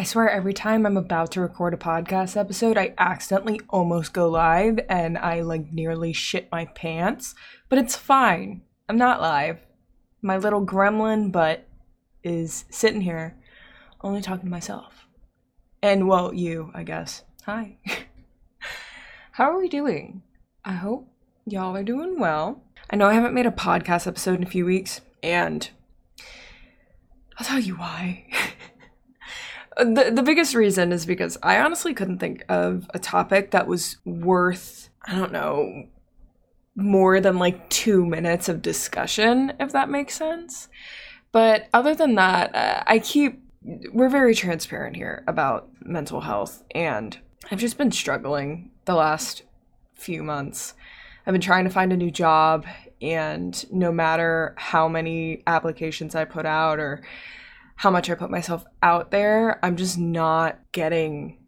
I swear, every time I'm about to record a podcast episode, I accidentally almost go live and I like nearly shit my pants. But it's fine. I'm not live. My little gremlin butt is sitting here only talking to myself. And well, you, I guess. Hi. How are we doing? I hope y'all are doing well. I know I haven't made a podcast episode in a few weeks, and I'll tell you why. the the biggest reason is because I honestly couldn't think of a topic that was worth I don't know more than like 2 minutes of discussion if that makes sense. But other than that, uh, I keep we're very transparent here about mental health and I've just been struggling the last few months. I've been trying to find a new job and no matter how many applications I put out or how much I put myself out there, I'm just not getting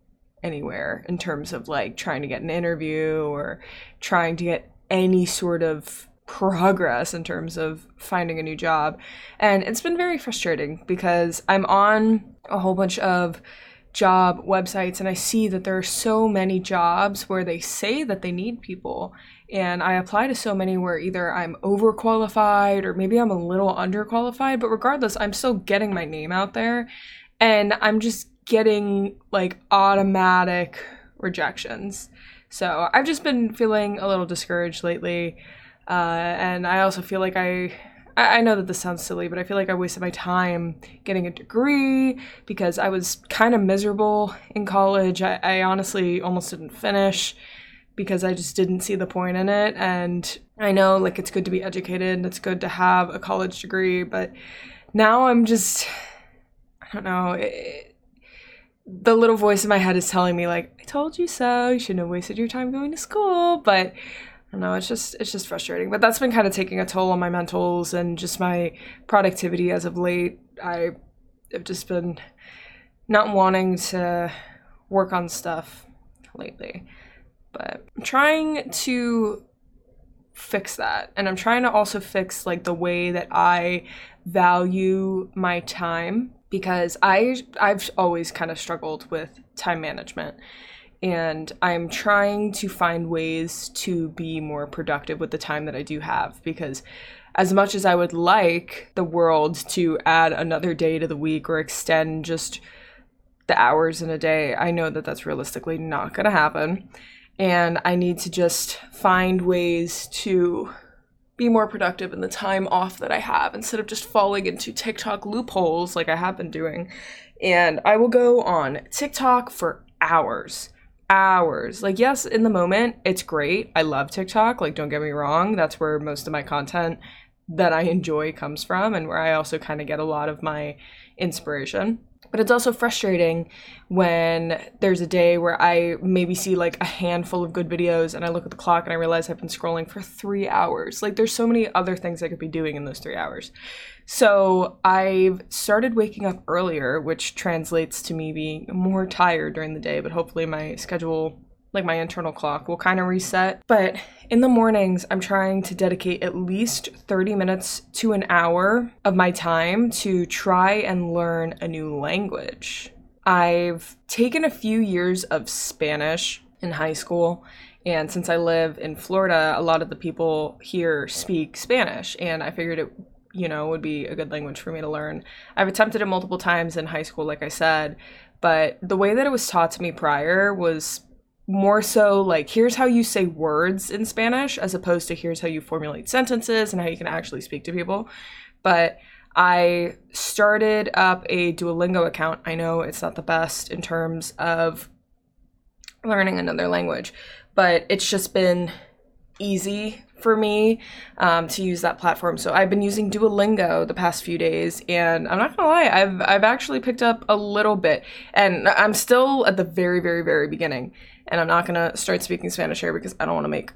anywhere in terms of like trying to get an interview or trying to get any sort of progress in terms of finding a new job. And it's been very frustrating because I'm on a whole bunch of job websites and I see that there are so many jobs where they say that they need people and I apply to so many where either I'm overqualified or maybe I'm a little underqualified, but regardless, I'm still getting my name out there and I'm just getting like automatic rejections. So I've just been feeling a little discouraged lately. Uh, and I also feel like I I know that this sounds silly, but I feel like I wasted my time getting a degree because I was kind of miserable in college. I, I honestly almost didn't finish because I just didn't see the point in it. And I know like it's good to be educated and it's good to have a college degree, but now I'm just, I don't know. It, the little voice in my head is telling me like, I told you so. You shouldn't have wasted your time going to school. But I don't know. It's just it's just frustrating. But that's been kind of taking a toll on my mentals and just my productivity as of late. I have just been not wanting to work on stuff lately. But I'm trying to fix that. And I'm trying to also fix like the way that I value my time because I I've always kind of struggled with time management and I'm trying to find ways to be more productive with the time that I do have because as much as I would like the world to add another day to the week or extend just the hours in a day, I know that that's realistically not going to happen and I need to just find ways to be more productive in the time off that I have instead of just falling into TikTok loopholes like I have been doing. And I will go on TikTok for hours. Hours. Like, yes, in the moment, it's great. I love TikTok. Like, don't get me wrong. That's where most of my content that I enjoy comes from and where I also kind of get a lot of my inspiration. But it's also frustrating when there's a day where I maybe see like a handful of good videos and I look at the clock and I realize I've been scrolling for three hours. Like there's so many other things I could be doing in those three hours. So I've started waking up earlier, which translates to me being more tired during the day, but hopefully my schedule like my internal clock will kind of reset. But in the mornings, I'm trying to dedicate at least 30 minutes to an hour of my time to try and learn a new language. I've taken a few years of Spanish in high school. And since I live in Florida, a lot of the people here speak Spanish. And I figured it, you know, would be a good language for me to learn. I've attempted it multiple times in high school, like I said. But the way that it was taught to me prior was more so like here's how you say words in Spanish as opposed to here's how you formulate sentences and how you can actually speak to people. But I started up a Duolingo account. I know it's not the best in terms of learning another language, but it's just been easy for me um, to use that platform. So I've been using Duolingo the past few days, and I'm not gonna lie, I've I've actually picked up a little bit, and I'm still at the very very very beginning and I'm not gonna start speaking Spanish here because I don't want to make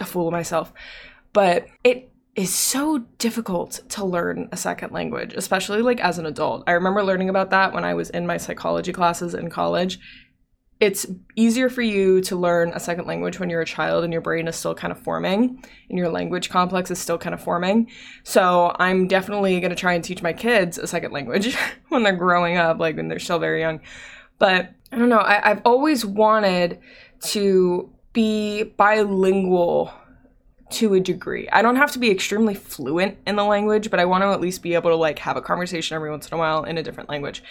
a fool of myself. But it is so difficult to learn a second language, especially like as an adult. I remember learning about that when I was in my psychology classes in college. it's easier for you to learn a second language when you're a child and your brain is still kind of forming and your language complex is still kind of forming. So I'm definitely going to try and teach my kids a second language when they're growing up, like when they're still very young. But I don't know, I, I've always wanted to be bilingual to a degree. I don't have to be extremely fluent in the language, but I want to at least be able to like have a conversation every once in a while in a different language.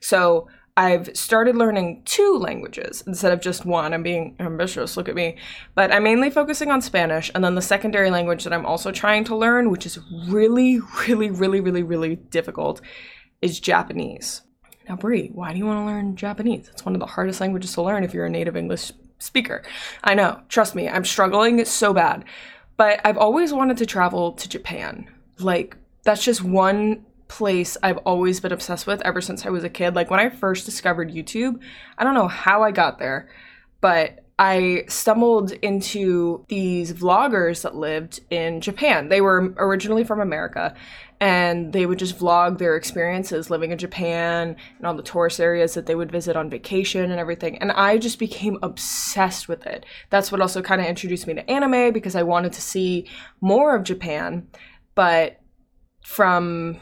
So I've started learning two languages instead of just one. I'm being ambitious, look at me. But I'm mainly focusing on Spanish. And then the secondary language that I'm also trying to learn, which is really, really, really, really, really difficult, is Japanese. Now, Brie, why do you want to learn Japanese? It's one of the hardest languages to learn if you're a native English speaker. I know, trust me, I'm struggling so bad. But I've always wanted to travel to Japan. Like, that's just one place I've always been obsessed with ever since I was a kid. Like when I first discovered YouTube, I don't know how I got there, but I stumbled into these vloggers that lived in Japan. They were originally from America and they would just vlog their experiences living in Japan and all the tourist areas that they would visit on vacation and everything. And I just became obsessed with it. That's what also kind of introduced me to anime because I wanted to see more of Japan, but from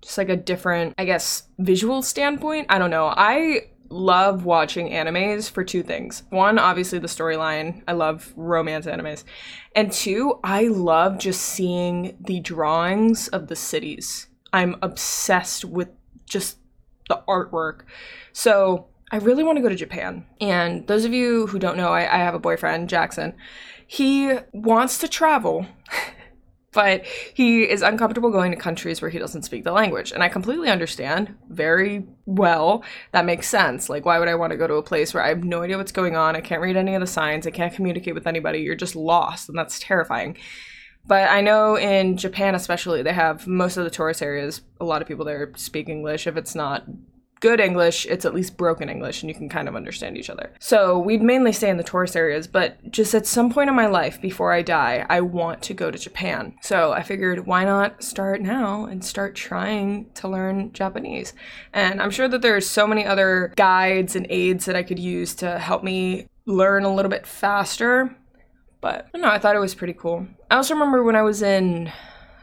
just like a different, I guess, visual standpoint. I don't know. I love watching animes for two things. One, obviously the storyline. I love romance animes. And two, I love just seeing the drawings of the cities. I'm obsessed with just the artwork. So I really want to go to Japan. And those of you who don't know, I, I have a boyfriend, Jackson. He wants to travel. but he is uncomfortable going to countries where he doesn't speak the language. And I completely understand very well. That makes sense. Like, why would I want to go to a place where I have no idea what's going on? I can't read any of the signs. I can't communicate with anybody. You're just lost, and that's terrifying. But I know in Japan, especially, they have most of the tourist areas, a lot of people there speak English. If it's not good English, it's at least broken English and you can kind of understand each other. So we'd mainly stay in the tourist areas, but just at some point in my life before I die, I want to go to Japan. So I figured why not start now and start trying to learn Japanese. And I'm sure that there's so many other guides and aids that I could use to help me learn a little bit faster. But no, I thought it was pretty cool. I also remember when I was in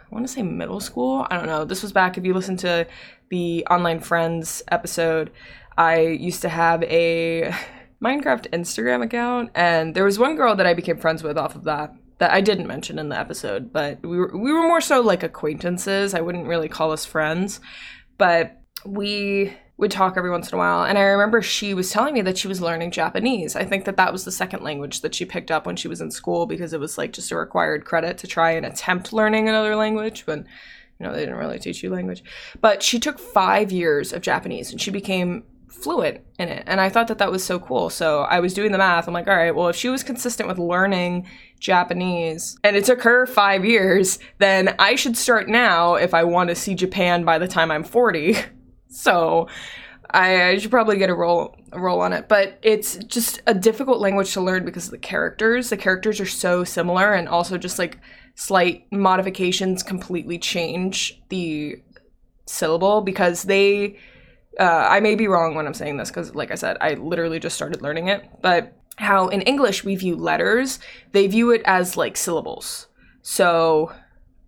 I want to say middle school. I don't know. This was back if you listen to the Online Friends episode. I used to have a Minecraft Instagram account, and there was one girl that I became friends with off of that that I didn't mention in the episode, but we were we were more so like acquaintances. I wouldn't really call us friends, but we would talk every once in a while. And I remember she was telling me that she was learning Japanese. I think that that was the second language that she picked up when she was in school because it was like just a required credit to try and attempt learning another language. But you know, they didn't really teach you language. But she took five years of Japanese and she became fluent in it. And I thought that that was so cool. So I was doing the math. I'm like, all right, well, if she was consistent with learning Japanese and it took her five years, then I should start now if I want to see Japan by the time I'm 40. So I, I should probably get a roll a roll on it. But it's just a difficult language to learn because of the characters. The characters are so similar and also just like slight modifications completely change the syllable because they uh, I may be wrong when I'm saying this because, like I said, I literally just started learning it. But how in English we view letters, they view it as like syllables. So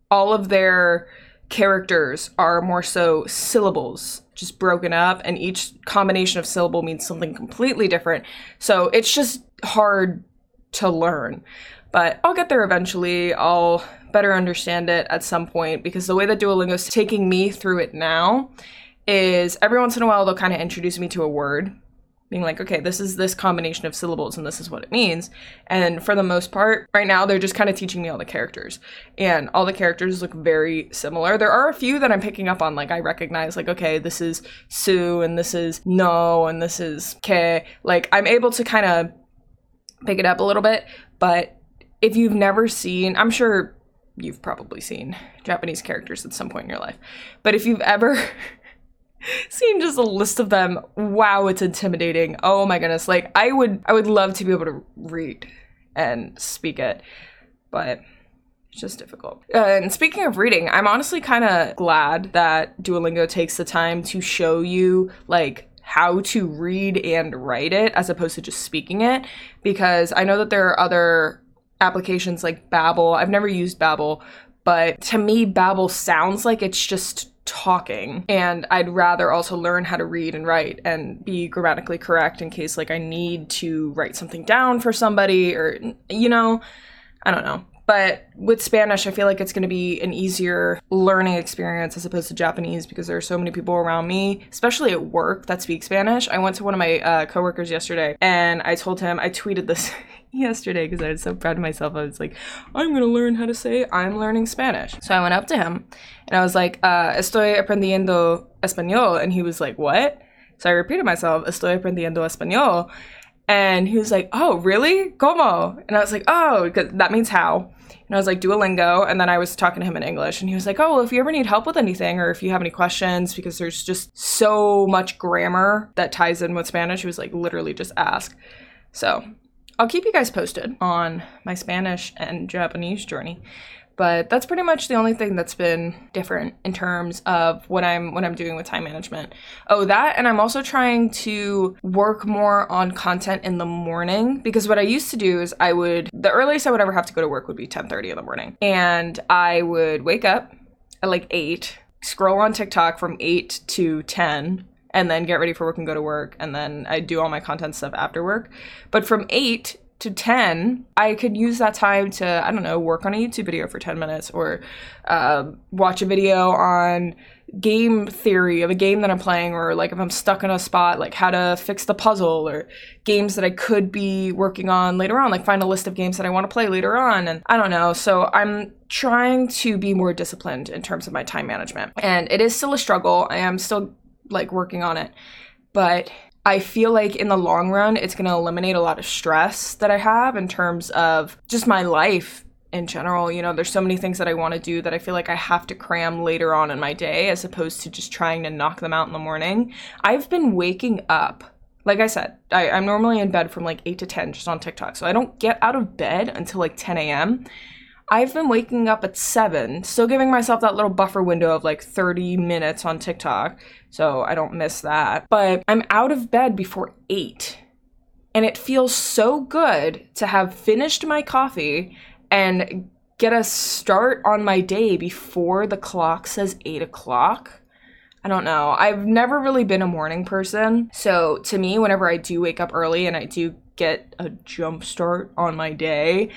all of their characters are more so syllables just broken up and each combination of syllable means something completely different. So it's just hard to learn. But i'll get there eventually. I'll better understand it at some point because the way that duolingo is taking me through it now is every once in a while they'll kind of introduce me to a word being like, okay, this is this combination of syllables and this is what it means. And for the most part, right now, they're just kind of teaching me all the characters. And all the characters look very similar. There are a few that I'm picking up on, like, I recognize, like, okay, this is Sue, and this is No and this is K. Like, I'm able to kind of pick it up a little bit. But if you've never seen, I'm sure you've probably seen Japanese characters at some point in your life. But if you've ever seeing just a list of them wow it's intimidating oh my goodness like i would i would love to be able to read and speak it but it's just difficult. And speaking of reading, I'm honestly kind of glad that Duolingo takes the time to show you like how to read and write it as opposed to just speaking it because I know that there are other applications like Babbel. I've never used Babbel, but to me Babbel sounds like it's just talking and I'd rather also learn how to read and write and be grammatically correct in case like I need to write something down for somebody or you know, I don't know. But with Spanish, I feel like it's going to be an easier learning experience as opposed to Japanese because there are so many people around me, especially at work, that speak Spanish. I went to one of my uh, coworkers yesterday and I told him, I tweeted this yesterday because I was so proud of myself. I was like, I'm going to learn how to say I'm learning Spanish. So I went up to him and I was like, uh, Estoy aprendiendo español. And he was like, What? So I repeated myself, Estoy aprendiendo español. And he was like, Oh, really? ¿Cómo? And I was like, Oh, that means how. And I was like, Duolingo. And then I was talking to him in English. And he was like, Oh, well, if you ever need help with anything or if you have any questions, because there's just so much grammar that ties in with Spanish, he was like, literally just ask. So I'll keep you guys posted on my Spanish and Japanese journey. But that's pretty much the only thing that's been different in terms of what I'm what I'm doing with time management. Oh, that and I'm also trying to work more on content in the morning because what I used to do is I would the earliest I would ever have to go to work would be 10:30 in the morning. And I would wake up at like 8, scroll on TikTok from 8 to 10 and then get ready for work and go to work and then I do all my content stuff after work. But from 8 to 10, I could use that time to, I don't know, work on a YouTube video for 10 minutes or uh, watch a video on game theory of a game that I'm playing, or like if I'm stuck in a spot, like how to fix the puzzle, or games that I could be working on later on, like find a list of games that I want to play later on. And I don't know. So I'm trying to be more disciplined in terms of my time management. And it is still a struggle. I am still like working on it. But I feel like in the long run, it's going to eliminate a lot of stress that I have in terms of just my life in general. You know, there's so many things that I want to do that I feel like I have to cram later on in my day as opposed to just trying to knock them out in the morning. I've been waking up. Like I said, I, am normally in bed from like 8 to 10 just on TikTok. So I don't get out of bed until like 10 a.m. I've been waking up at 7, still giving myself that little buffer window of like 30 minutes on TikTok, so I don't miss that. But I'm out of bed before 8. And it feels so good to have finished my coffee and get a start on my day before the clock says 8 o'clock. I don't know. I've never really been a morning person. So to me, whenever I do wake up early and I do get a jump start on my day,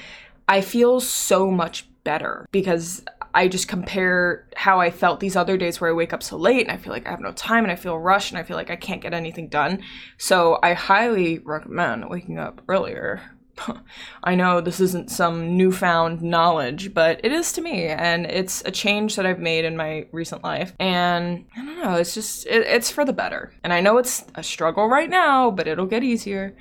I feel so much better because I just compare how I felt these other days where I wake up so late and I feel like I have no time and I feel rushed and I feel like I can't get anything done. So I highly recommend waking up earlier. I know this isn't some newfound knowledge, but it is to me, and it's a change that I've made in my recent life. And I don't know, it's just, it, it's for the better. And I know it's a struggle right now, but it'll get easier.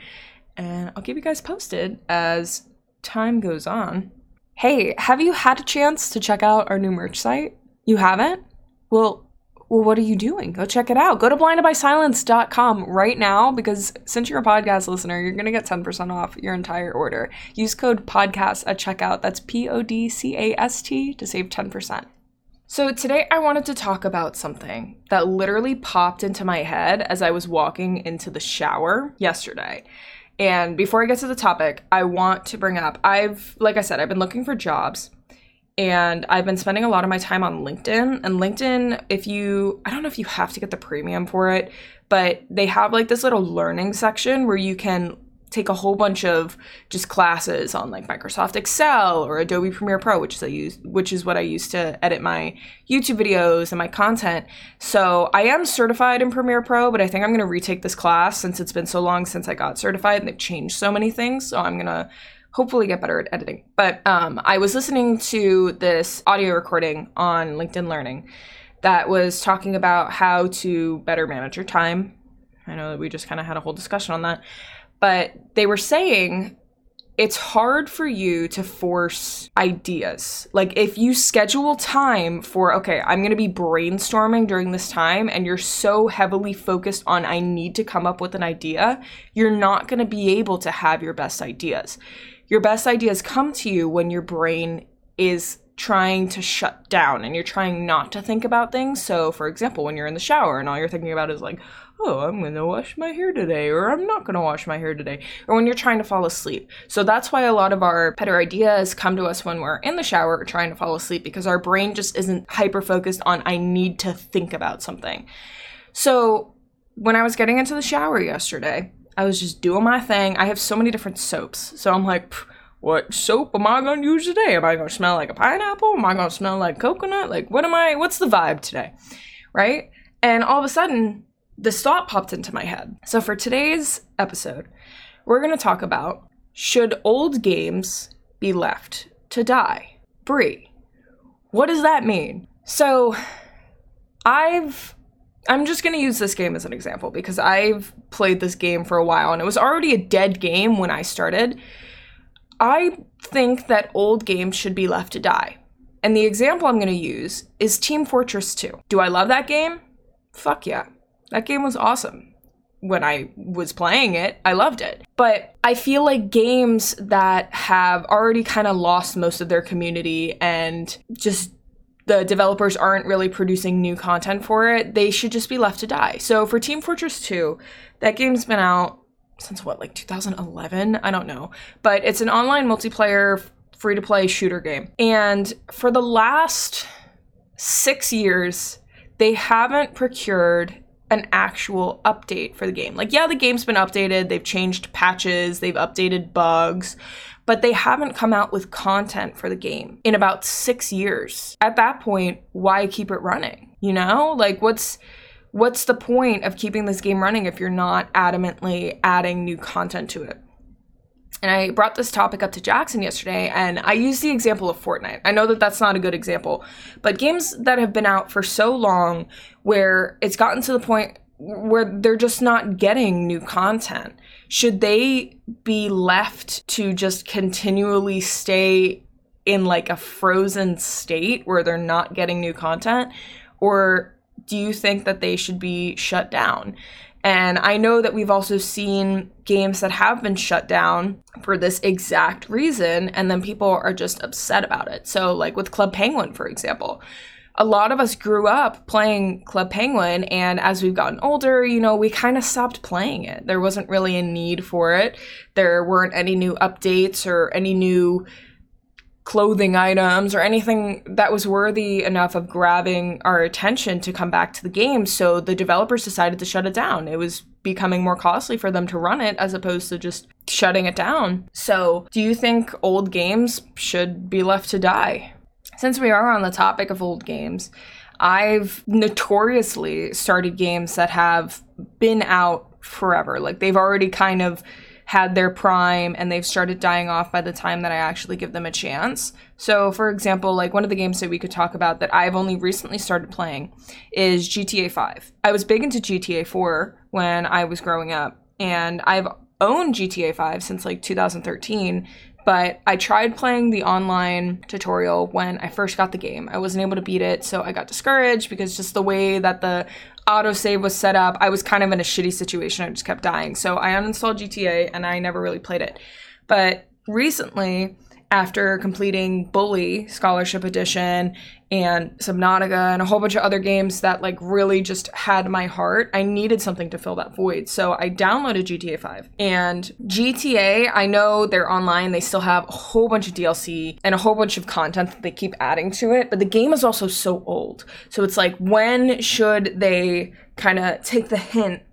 And I'll keep you guys posted as time goes on. Hey, have you had a chance to check out our new merch site? You haven't? Well, well, what are you doing? Go check it out. Go to blindedbysilence.com right now because since you're a podcast listener, you're going to get 10% off your entire order. Use code podcast at checkout. That's P O D C A S T to save 10%. So, today I wanted to talk about something that literally popped into my head as I was walking into the shower yesterday. And before I get to the topic, I want to bring up I've, like I said, I've been looking for jobs and I've been spending a lot of my time on LinkedIn. And LinkedIn, if you, I don't know if you have to get the premium for it, but they have like this little learning section where you can take a whole bunch of just classes on like Microsoft Excel or Adobe Premiere Pro, which is I use, which is what I use to edit my YouTube videos and my content. So I am certified in Premiere Pro, but I think I'm gonna retake this class since it's been so long since I got certified and they've changed so many things. So I'm gonna hopefully get better at editing. But um, I was listening to this audio recording on LinkedIn Learning that was talking about how to better manage your time. I know that we just kind of had a whole discussion on that but they were saying it's hard for you to force ideas. Like if you schedule time for, okay, I'm to be brainstorming during this time and you're so heavily focused on I need to come up with an idea, you're not to be able to have your best ideas. Your best ideas come to you when your brain is trying to shut down and you're trying not to think about things. So, for example, when you're in the shower and all you're thinking about is like, oh, I'm going to wash my hair today, or I'm not going to wash my hair today, or when you're trying to fall asleep. So that's why a lot of our better ideas come to us when we're in the shower or trying to fall asleep because our brain just isn't hyper focused on, I need to think about something. So when I was getting into the shower yesterday, I was just doing my thing. I have so many different soaps. So I'm like, what soap am I to use today? Am I to smell like a pineapple? Am I to smell like coconut? Like, what am I, what's the vibe today? Right? And all of a sudden, this thought popped into my head. So for today's episode, we're going to talk about should old games be left to die? Brie, what does that mean? So I've I'm just going to use this game as an example because I've played this game for a while and it was already a dead game when I started. I think that old games should be left to die. And the example I'm going to use is Team Fortress 2. Do I love that game? Fuck yeah. That game was awesome. When I was playing it, I loved it. But I feel like games that have already kind of lost most of their community and just the developers aren't really producing new content for it, they should just be left to die. So for Team Fortress 2, that game's been out since what, like 2011? I don't know. But it's an online multiplayer free to play shooter game. And for the last six years, they haven't procured an actual update for the game. Like, yeah, the game's been updated, they've changed patches, they've updated bugs, but they haven't come out with content for the game in about six years. At that point, why keep it running? You know, like what's what's the point of keeping this game running if you're not adamantly adding new content to it? And I brought this topic up to Jackson yesterday, and I used the example of Fortnite. I know that that's not a good example, but games that have been out for so long where it's gotten to the point where they're just not getting new content. Should they be left to just continually stay in like a frozen state where they're not getting new content? Or do you think that they should be shut down? And I know that we've also seen games that have been shut down for this exact reason, and then people are just upset about it. So, like with Club Penguin, for example, a lot of us grew up playing Club Penguin, and as we've gotten older, you know, we kind of stopped playing it. There wasn't really a need for it. There weren't any new updates or any new clothing items or anything that was worthy enough of grabbing our attention to come back to the game. So the developers decided to shut it down. It was becoming more costly for them to run it as opposed to just shutting it down. So, do you think old games should be left to die? Since we are on the topic of old games, I've notoriously started games that have been out forever. Like they've already kind of had their prime and they've started dying off by the time that I actually give them a chance. So, for example, like one of the games that we could talk about that I've only recently started playing is GTA 5. I was big into GTA 4 when I was growing up, and I've owned GTA 5 since like 2013 but I tried playing the online tutorial when I first got the game. I wasn't able to beat it, so I got discouraged because just the way that the autosave was set up, I was kind of in a shitty situation. I just kept dying. So I uninstalled GTA and I never really played it. But recently, after completing Bully Scholarship Edition and Subnautica and a whole bunch of other games that like really just had my heart, I needed something to fill that void. So I downloaded GTA 5. And GTA, I know they're online, they still have a whole bunch of DLC and a whole bunch of content that they keep adding to it, but the game is also so old. So it's like when should they kind of take the hint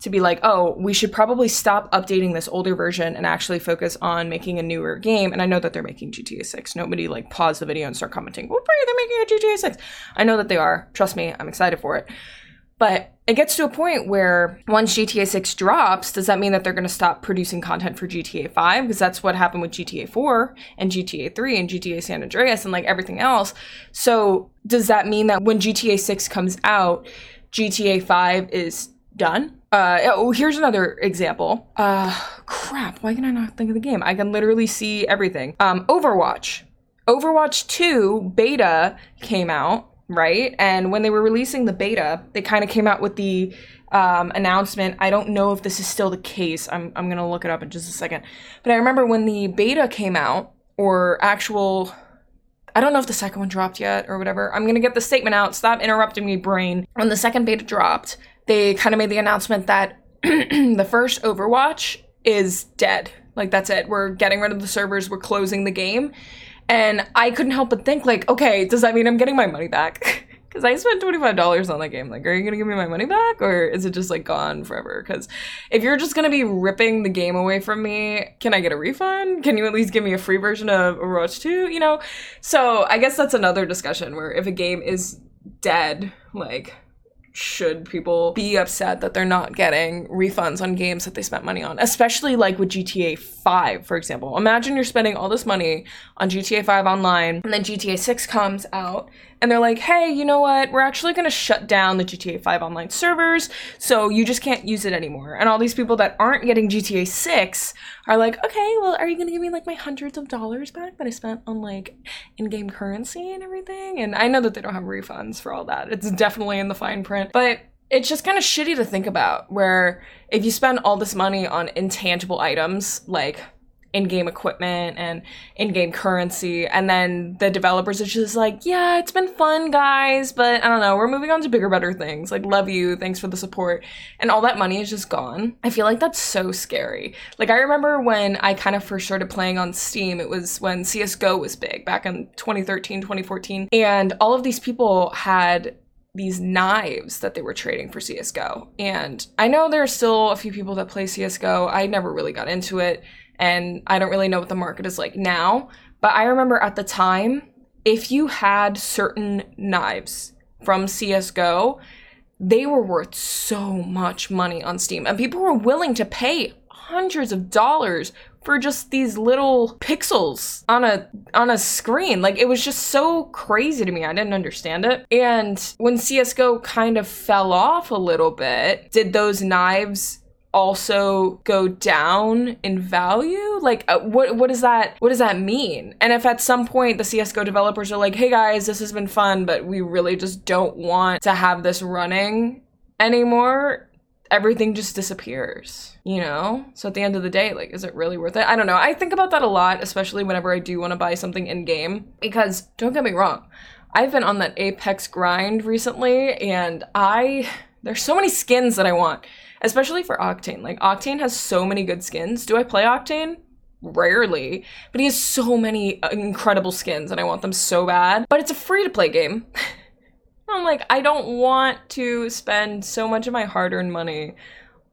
to be like, oh, we should probably stop updating this older version and actually focus on making a newer game. And I know that they're making GTA 6. Nobody like pause the video and start commenting, oh, well, they're making a GTA 6. I know that they are. Trust me, I'm excited for it. But it gets to a point where once GTA 6 drops, does that mean that they're going to stop producing content for GTA 5? Because that's what happened with GTA 4 and GTA 3 and GTA San Andreas and like everything else. So does that mean that when GTA 6 comes out, GTA 5 is done? Uh, oh, here's another example. Uh, crap. Why can I not think of the game? I can literally see everything. Um, Overwatch. Overwatch 2 beta came out, right? And when they were releasing the beta, they kind of came out with the um, announcement. I don't know if this is still the case. I'm, I'm going to look it up in just a second. But I remember when the beta came out, or actual. I don't know if the second one dropped yet or whatever. I'm to get the statement out. Stop interrupting me, brain. When the second beta dropped, they kind of made the announcement that the first Overwatch is dead. Like that's it. We're getting rid of the servers. We're closing the game. And I couldn't help but think like, okay, does that mean I'm getting my money back? Because I spent $25 on that game. Like, are you going to give me my money back? Or is it just like gone forever? Because if you're just going to be ripping the game away from me, can I get a refund? Can you at least give me a free version of Overwatch 2? You know? So I guess that's another discussion where if a game is dead, like, should people be upset that they're not getting refunds on games that they spent money on especially like with GTA 5 for example. Imagine you're spending all this money on GTA 5 online and then GTA 6 comes out and they're like, hey, you know what? We're actually going to shut down the GTA 5 online servers, so you just can't use it anymore. And all these people that aren't getting GTA 6 are like, okay, well, are you going to give me like my hundreds of dollars back that I spent on like in game currency and everything? And I know that they don't have refunds for all that. It's definitely in the fine print, but it's just kind of shitty to think about where if you spend all this money on intangible items like in-game equipment and in-game currency. And then the developers are just like yeah it's been fun guys but i don't know we're moving on to bigger better things. Like love you thanks for the support. And all that money is just gone. I feel like that's so scary. Like i remember when i kind of first started playing on steam it was when csgo was big back in 2013 2014 and all of these people had these knives that they were trading for CSGO. And I know there are still a few people that play CSGO. I never really got into it and I don't really know what the market is like now. But I remember at the time, if you had certain knives from CSGO, they were worth so much money on Steam. And people were willing to pay hundreds of dollars for just these little pixels on a on a screen. Like it was just so crazy to me. I didn't understand it. And when CS:GO kind of fell off a little bit, did those knives also go down in value? Like uh, what what does that what does that mean? And if at some point the csgo developers are like hey guys this has been fun but we really just don't want to have this running anymore everything just disappears you know? So at the end of the day like is it really worth it? I don't know. I think about that a lot especially whenever i do want to buy something in game because don't get me wrong i've been on that apex grind recently and i there's so many skins that i want especially for Octane. Like Octane has so many good skins. Do I play Octane? Rarely, but he has so many uh, incredible skins and I want them so bad. But it's a free to play game. I'm like, I don't want to spend so much of my hard earned money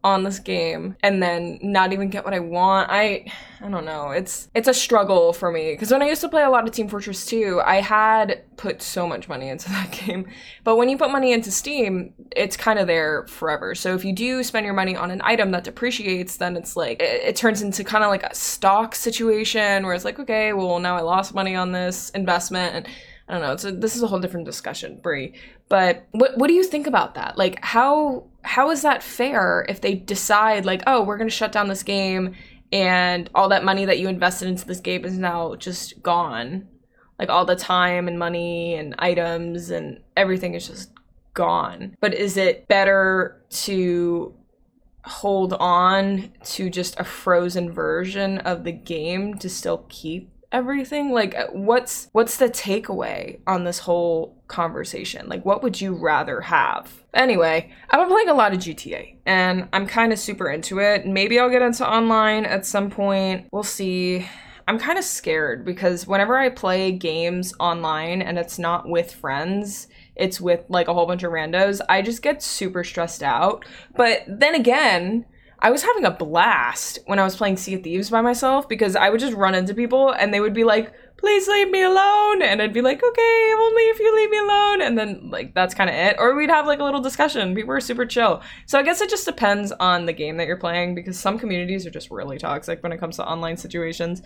on this game and then not even get what I want. I I don't know. It's it's a struggle for me because when I used to play a lot of Team Fortress 2, I had put so much money into that game. But when you put money into Steam, it's kind of there forever. So if you do spend your money on an item that depreciates, then it's like it, it turns into kind of like a stock situation where it's like, okay, well now I lost money on this investment and I don't know. It's a, this is a whole different discussion, Brie. But what what do you think about that? Like how how is that fair if they decide like, oh, we're gonna shut down this game and all that money that you invested into this game is now just gone? Like all the time and money and items and everything is just gone. But is it better to hold on to just a frozen version of the game to still keep everything? Like uh, what's what's the takeaway on this whole conversation? Like what would you rather have? Anyway i've been playing a lot of gta and i'm kind of super into it. Maybe i'll get into online at some point. We'll see. I'm kind of scared because whenever i play games online and it's not with friends it's with like a whole bunch of randos i just get super stressed out. But then again I was having a blast when I was playing Sea of Thieves by myself because I would just run into people and they would be like, please leave me alone. And I'd be like, okay, only if you leave me alone. And then, like, that's kind of it. Or we'd have like a little discussion. People are super chill. So I guess it just depends on the game that you're playing because some communities are just really toxic when it comes to online situations.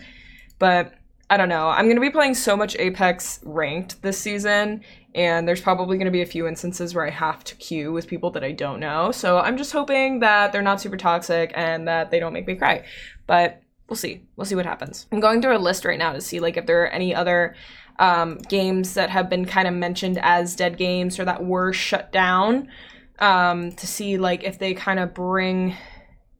But I don't know. I'm going to be playing so much Apex ranked this season, and there's probably going to be a few instances where I have to queue with people that I don't know. So I'm just hoping that they're not super toxic and that they don't make me cry. But we'll see. We'll see what happens. I'm going through a list right now to see like if there are any other um, games that have been kind of mentioned as dead games or that were shut down um, to see like if they kind of bring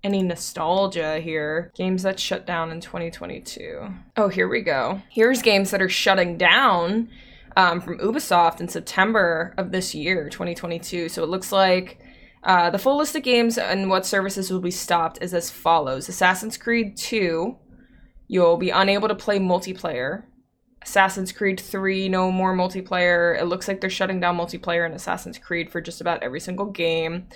any nostalgia here. Games that shut down in 2022. Oh, here we go. Here's games that are shutting down um, from Ubisoft in September of this year, 2022. So it looks like Uh, the full list of games and what services will be stopped is as follows Assassin's Creed 2, you'll be unable to play multiplayer. Assassin's Creed 3, no more multiplayer. It looks like they're shutting down multiplayer in Assassin's Creed for just about every single game.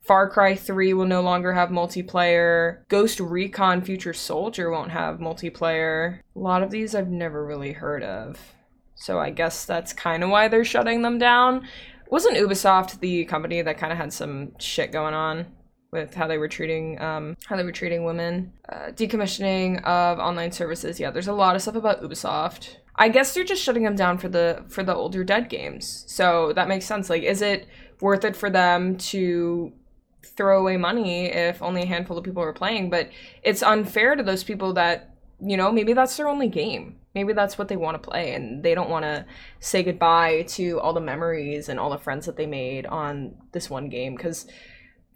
Far Cry 3 will no longer have multiplayer. Ghost Recon Future Soldier won't have multiplayer. A lot of these I've never really heard of. So I guess that's kind of why they're shutting them down. Wasn't Ubisoft the company that kind of had some shit going on with how they were treating um, how they were treating women? Uh, decommissioning of online services. Yeah, there's a lot of stuff about Ubisoft. I guess they're just shutting them down for the for the older dead games. So that makes sense. Like, is it worth it for them to throw away money if only a handful of people are playing? But it's unfair to those people that you know maybe that's their only game maybe that's what they want to play and they don't want to say goodbye to all the memories and all the friends that they made on this one game because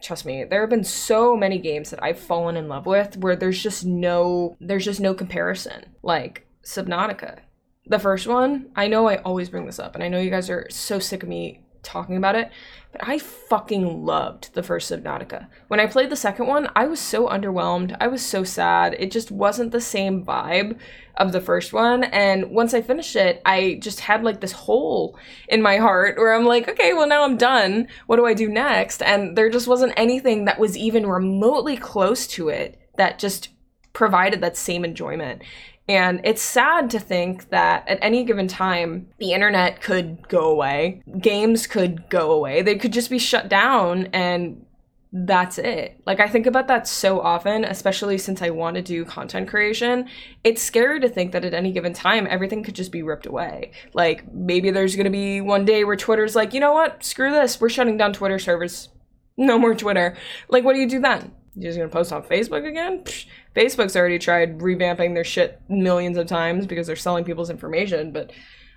trust me there have been so many games that i've fallen in love with where there's just no there's just no comparison. Like subnautica the first one i know i always bring this up and i know you guys are so sick of me talking about it, but I fucking loved the first Subnautica. When I played the second one, I was so underwhelmed. I was so sad. It just wasn't the same vibe of the first one. And once I finished it, I just had like this hole in my heart where I'm like, okay, well, now I'm done. What do I do next? And there just wasn't anything that was even remotely close to it that just provided that same enjoyment. And it's sad to think that at any given time, the internet could go away, games could go away, they could just be shut down, and that's it. Like, I think about that so often, especially since I want to do content creation. It's scary to think that at any given time, everything could just be ripped away. Like, maybe there's going to be one day where Twitter's like, you know what? Screw this. We're shutting down Twitter servers. No more Twitter. Like, what do you do then? You're just gonna post on Facebook again? Psh, Facebook's already tried revamping their shit millions of times because they're selling people's information, but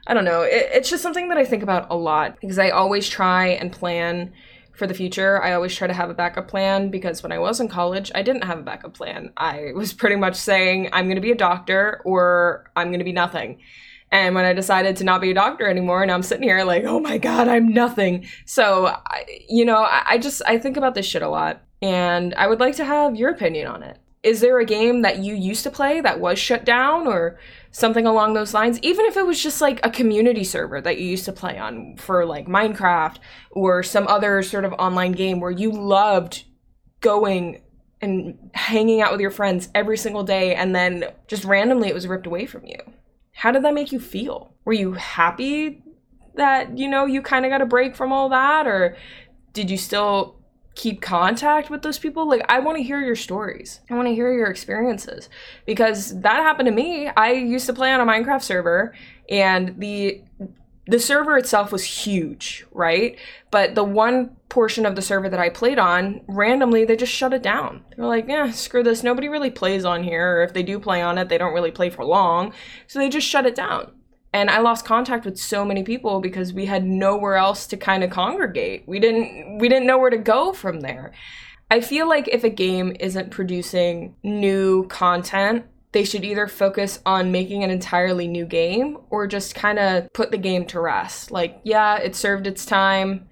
I don't know. It, it's just something that I think about a lot because I always try and plan for the future. I always try to have a backup plan because when I was in college, I didn't have a backup plan. I was pretty much saying, I'm going to be a doctor or I'm going to be nothing. And when I decided to not be a doctor anymore, and I'm sitting here like, oh my God, I'm nothing. So, I, you know, I, I just, I think about this shit a lot. And I would like to have your opinion on it. Is there a game that you used to play that was shut down or something along those lines? Even if it was just like a community server that you used to play on for like minecraft or some other sort of online game where you loved going and hanging out with your friends every single day and then just randomly it was ripped away from you. How did that make you feel? Were you happy that you know you kind of got a break from all that or did you still keep contact with those people like i want to hear your stories. I want to hear your experiences. Because that happened to me. I used to play on a minecraft server and the the server itself was huge right? But the one portion of the server that i played on randomly they just shut it down. They're like yeah screw this. Nobody really plays on here. Or if they do play on it they don't really play for long. So they just shut it down and I lost contact with so many people because we had nowhere else to kind of congregate. We didn't we didn't know where to go from there. I feel like if a game isn't producing new content, they should either focus on making an entirely new game or just kind of put the game to rest. Like, yeah, it served its time.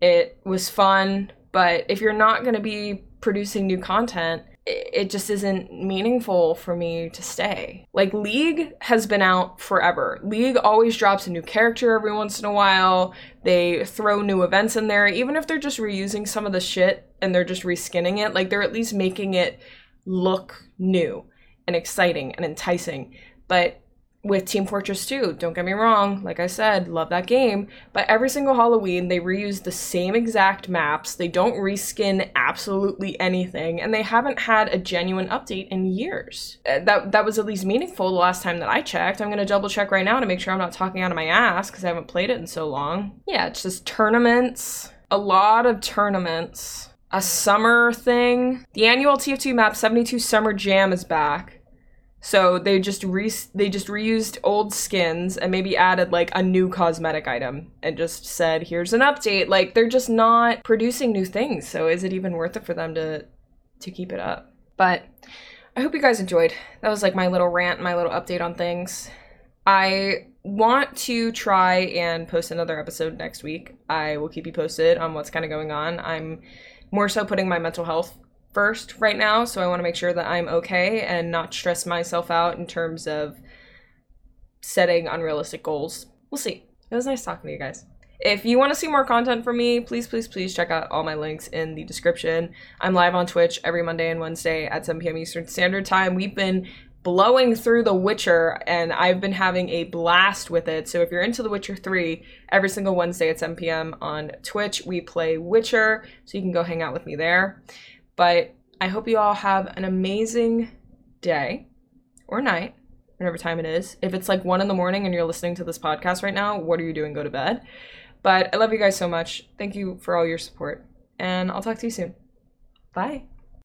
It was fun, but if you're not going to be producing new content, it just isn't meaningful for me to stay. Like League has been out forever. League always drops a new character every once in a while. They throw new events in there, even if they're just reusing some of the shit and they're just reskinning it. Like they're at least making it look new and exciting and enticing. But with Team Fortress 2. Don't get me wrong, like I said, love that game. But every single Halloween, they reuse the same exact maps. They don't reskin absolutely anything, and they haven't had a genuine update in years. Uh, that that was at least meaningful the last time that I checked. I'm gonna double check right now to make sure I'm not talking out of my ass because I haven't played it in so long. Yeah, it's just tournaments, a lot of tournaments. A summer thing. The annual TF2 map 72 Summer Jam is back so they just re they just reused old skins and maybe added like a new cosmetic item and just said here's an update. Like they're just not producing new things. So is it even worth it for them to to keep it up? But I hope you guys enjoyed. That was like my little rant, my little update on things. I want to try and post another episode next week. I will keep you posted on what's kind of going on. I'm more so putting my mental health first right now. So I want to make sure that I'm okay and not stress myself out in terms of setting unrealistic goals. We'll see. It was nice talking to you guys. If you want to see more content from me, please, please, please check out all my links in the description. I'm live on Twitch every Monday and Wednesday at 7 p.m. Eastern Standard Time. We've been blowing through The Witcher, and I've been having a blast with it. So if you're into The Witcher 3, every single Wednesday at 7 p.m. on Twitch, we play Witcher, so you can go hang out with me there. But I hope you all have an amazing day or night, whatever time it is. If it's like one in the morning and you're listening to this podcast right now, what are you doing? Go to bed. But I love you guys so much. Thank you for all your support, and I'll talk to you soon. Bye.